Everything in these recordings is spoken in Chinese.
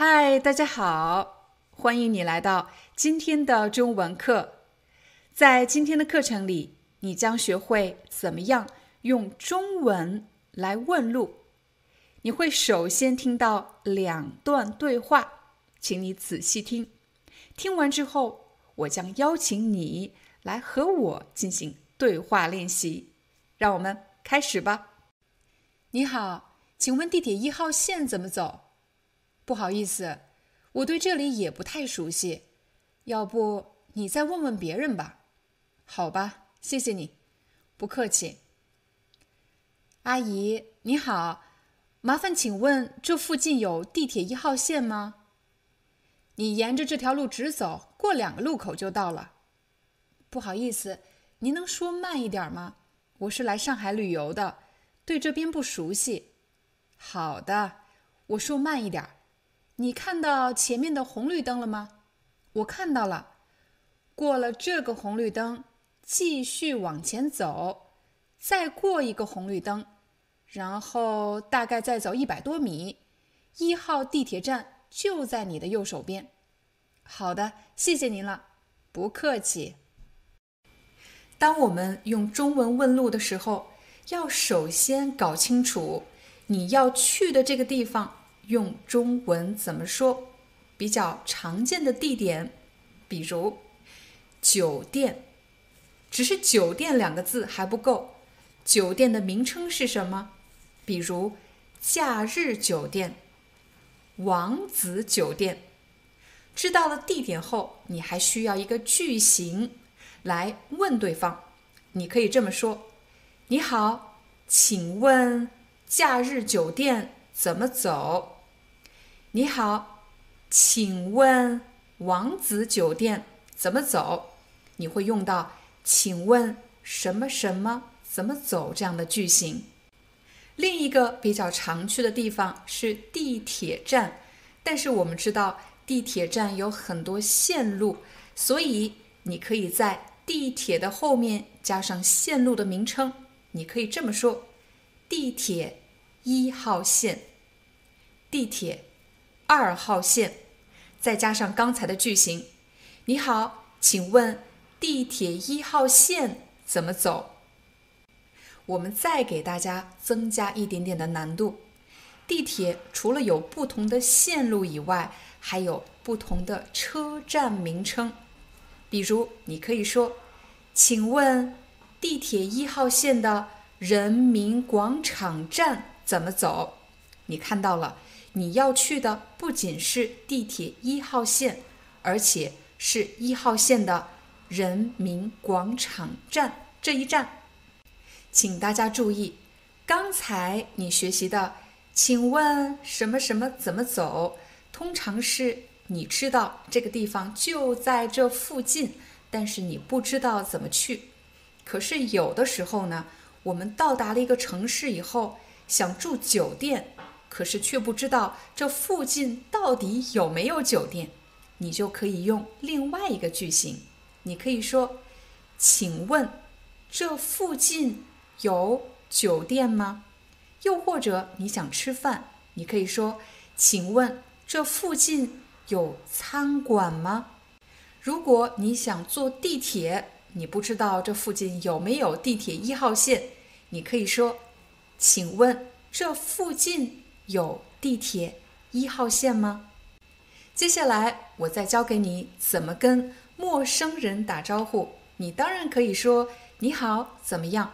嗨，大家好，欢迎你来到今天的中文课。在今天的课程里，你将学会怎么样用中文来问路。你会首先听到两段对话，请你仔细听。听完之后，我将邀请你来和我进行对话练习。让我们开始吧。你好，请问地铁一号线怎么走？不好意思，我对这里也不太熟悉，要不你再问问别人吧。好吧，谢谢你，不客气。阿姨你好，麻烦请问这附近有地铁一号线吗？你沿着这条路直走，过两个路口就到了。不好意思，您能说慢一点吗？我是来上海旅游的，对这边不熟悉。好的，我说慢一点。你看到前面的红绿灯了吗？我看到了。过了这个红绿灯，继续往前走，再过一个红绿灯，然后大概再走一百多米，一号地铁站就在你的右手边。好的，谢谢您了，不客气。当我们用中文问路的时候，要首先搞清楚你要去的这个地方。用中文怎么说？比较常见的地点，比如酒店，只是“酒店”两个字还不够，酒店的名称是什么？比如假日酒店、王子酒店。知道了地点后，你还需要一个句型来问对方。你可以这么说：“你好，请问假日酒店怎么走？”你好，请问王子酒店怎么走？你会用到“请问什么什么怎么走”这样的句型。另一个比较常去的地方是地铁站，但是我们知道地铁站有很多线路，所以你可以在地铁的后面加上线路的名称。你可以这么说：地铁一号线，地铁。二号线，再加上刚才的句型。你好，请问地铁一号线怎么走？我们再给大家增加一点点的难度。地铁除了有不同的线路以外，还有不同的车站名称。比如，你可以说：“请问地铁一号线的人民广场站怎么走？”你看到了。你要去的不仅是地铁一号线，而且是一号线的人民广场站这一站。请大家注意，刚才你学习的“请问什么什么怎么走”，通常是你知道这个地方就在这附近，但是你不知道怎么去。可是有的时候呢，我们到达了一个城市以后，想住酒店。可是却不知道这附近到底有没有酒店，你就可以用另外一个句型，你可以说：“请问这附近有酒店吗？”又或者你想吃饭，你可以说：“请问这附近有餐馆吗？”如果你想坐地铁，你不知道这附近有没有地铁一号线，你可以说：“请问这附近。”有地铁一号线吗？接下来我再教给你怎么跟陌生人打招呼。你当然可以说“你好，怎么样？”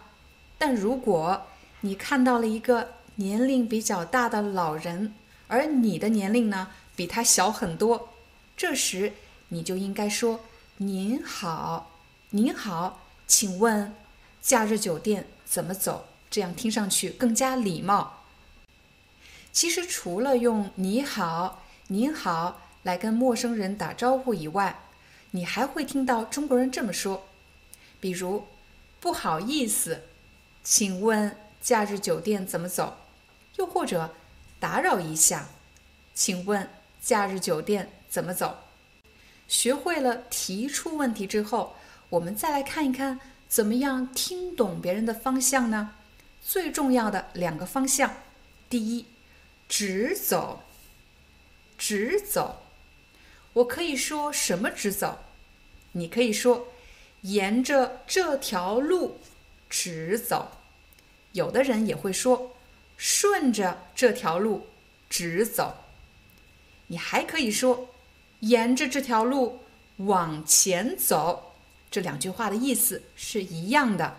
但如果你看到了一个年龄比较大的老人，而你的年龄呢比他小很多，这时你就应该说您好，您好，请问假日酒店怎么走？这样听上去更加礼貌。其实除了用你好、您好来跟陌生人打招呼以外，你还会听到中国人这么说，比如不好意思，请问假日酒店怎么走？又或者打扰一下，请问假日酒店怎么走？学会了提出问题之后，我们再来看一看，怎么样听懂别人的方向呢？最重要的两个方向，第一。直走，直走。我可以说什么直走？你可以说沿着这条路直走。有的人也会说顺着这条路直走。你还可以说沿着这条路往前走。这两句话的意思是一样的。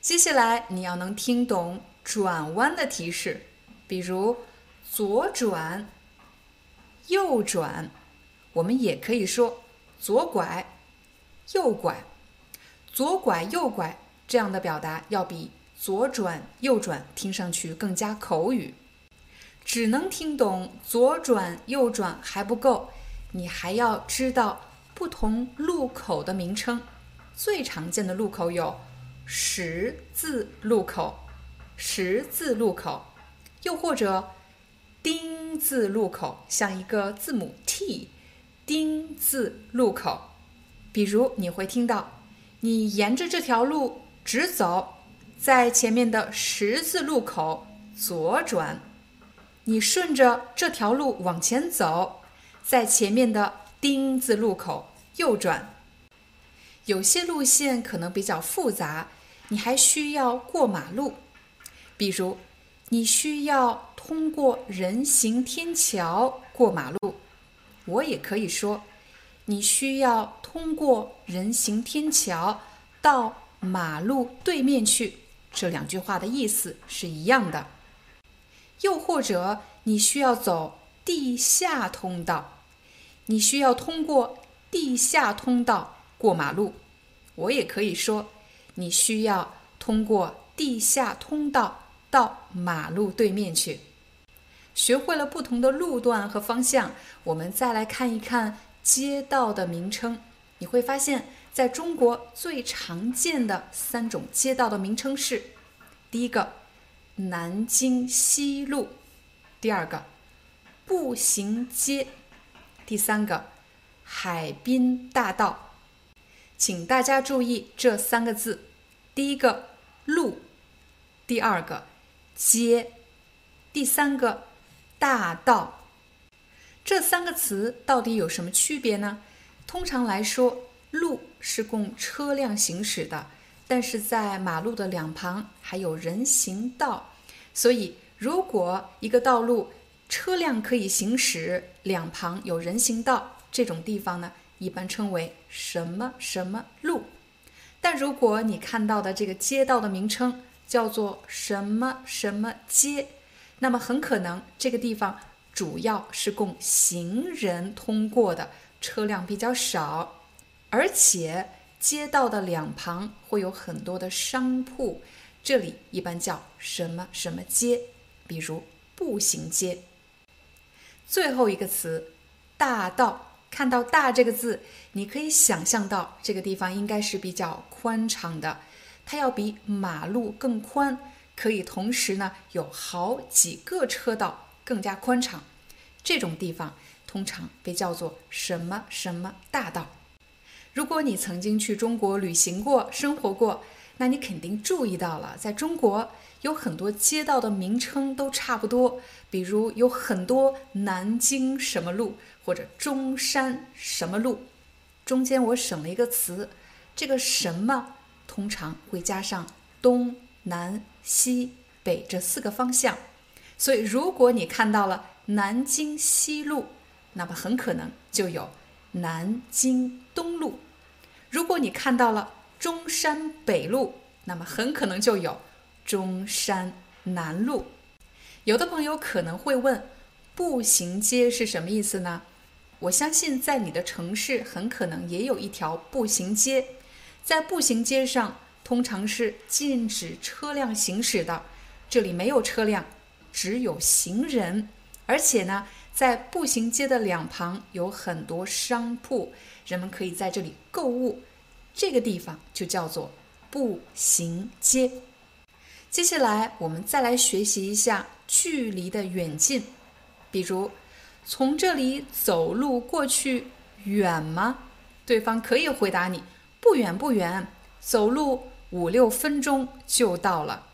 接下来你要能听懂转弯的提示。比如左转、右转，我们也可以说左拐、右拐、左拐、右拐这样的表达，要比左转、右转听上去更加口语。只能听懂左转、右转还不够，你还要知道不同路口的名称。最常见的路口有十字路口、十字路口。又或者丁字路口，像一个字母 T，丁字路口。比如你会听到，你沿着这条路直走，在前面的十字路口左转；你顺着这条路往前走，在前面的丁字路口右转。有些路线可能比较复杂，你还需要过马路，比如。你需要通过人行天桥过马路，我也可以说，你需要通过人行天桥到马路对面去。这两句话的意思是一样的。又或者，你需要走地下通道，你需要通过地下通道过马路，我也可以说，你需要通过地下通道。到马路对面去，学会了不同的路段和方向，我们再来看一看街道的名称。你会发现，在中国最常见的三种街道的名称是：第一个，南京西路；第二个，步行街；第三个，海滨大道。请大家注意这三个字：第一个路，第二个。街，第三个大道，这三个词到底有什么区别呢？通常来说，路是供车辆行驶的，但是在马路的两旁还有人行道，所以如果一个道路车辆可以行驶，两旁有人行道，这种地方呢，一般称为什么什么路。但如果你看到的这个街道的名称，叫做什么什么街，那么很可能这个地方主要是供行人通过的，车辆比较少，而且街道的两旁会有很多的商铺，这里一般叫什么什么街，比如步行街。最后一个词，大道，看到“大”这个字，你可以想象到这个地方应该是比较宽敞的。它要比马路更宽，可以同时呢有好几个车道，更加宽敞。这种地方通常被叫做什么什么大道。如果你曾经去中国旅行过、生活过，那你肯定注意到了，在中国有很多街道的名称都差不多，比如有很多南京什么路或者中山什么路。中间我省了一个词，这个什么。通常会加上东南西北这四个方向，所以如果你看到了南京西路，那么很可能就有南京东路；如果你看到了中山北路，那么很可能就有中山南路。有的朋友可能会问，步行街是什么意思呢？我相信在你的城市很可能也有一条步行街，在步行街上通常是禁止车辆行驶的，这里没有车辆，只有行人，而且呢，在步行街的两旁有很多商铺，人们可以在这里购物，这个地方就叫做步行街。接下来，我们再来学习一下距离的远近。比如，从这里走路过去远吗？对方可以回答你：不远不远，走路五六分钟就到了。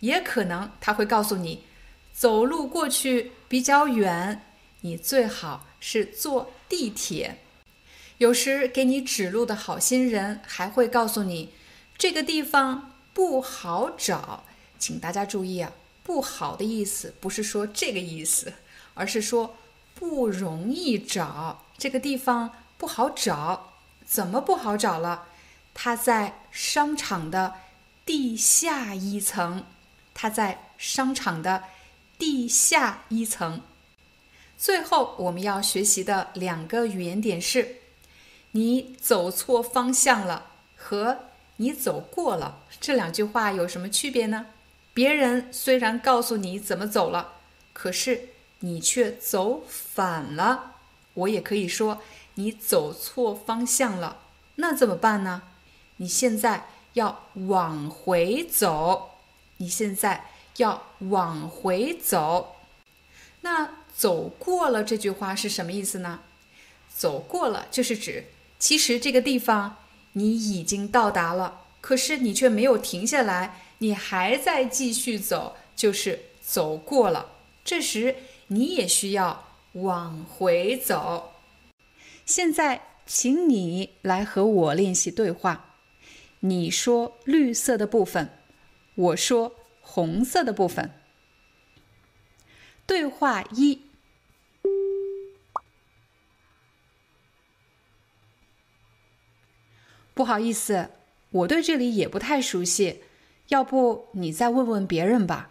也可能他会告诉你，走路过去比较远，你最好是坐地铁。有时给你指路的好心人还会告诉你，这个地方不好找。请大家注意啊，不好的意思不是说这个意思，而是说不容易找这个地方不好找。怎么不好找了？它在商场的地下一层，它在商场的地下一层。最后我们要学习的两个语言点是：你走错方向了和你走过了。这两句话有什么区别呢？别人虽然告诉你怎么走了，可是你却走反了。我也可以说你走错方向了，那怎么办呢？你现在要往回走，你现在要往回走。那走过了这句话是什么意思呢？走过了就是指，其实这个地方你已经到达了，可是你却没有停下来。你还在继续走，就是走过了。这时你也需要往回走。现在，请你来和我练习对话。你说绿色的部分，我说红色的部分。对话一：不好意思，我对这里也不太熟悉。要不你再问问别人吧。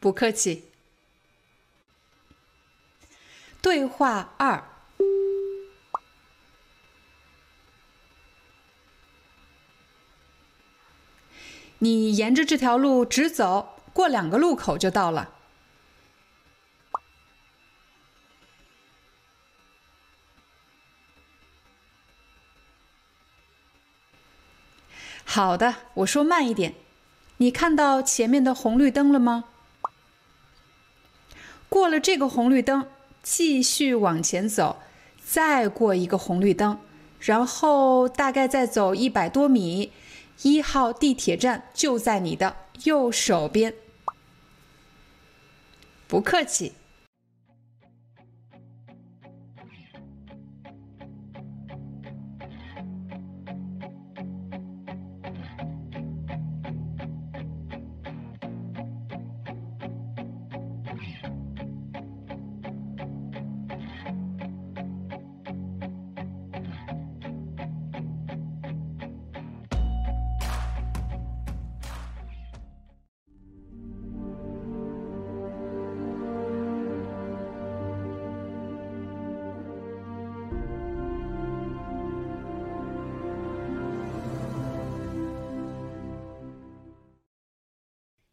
不客气。对话二：你沿着这条路直走，过两个路口就到了。好的，我说慢一点。你看到前面的红绿灯了吗？过了这个红绿灯，继续往前走，再过一个红绿灯，然后大概再走一百多米，一号地铁站就在你的右手边。不客气。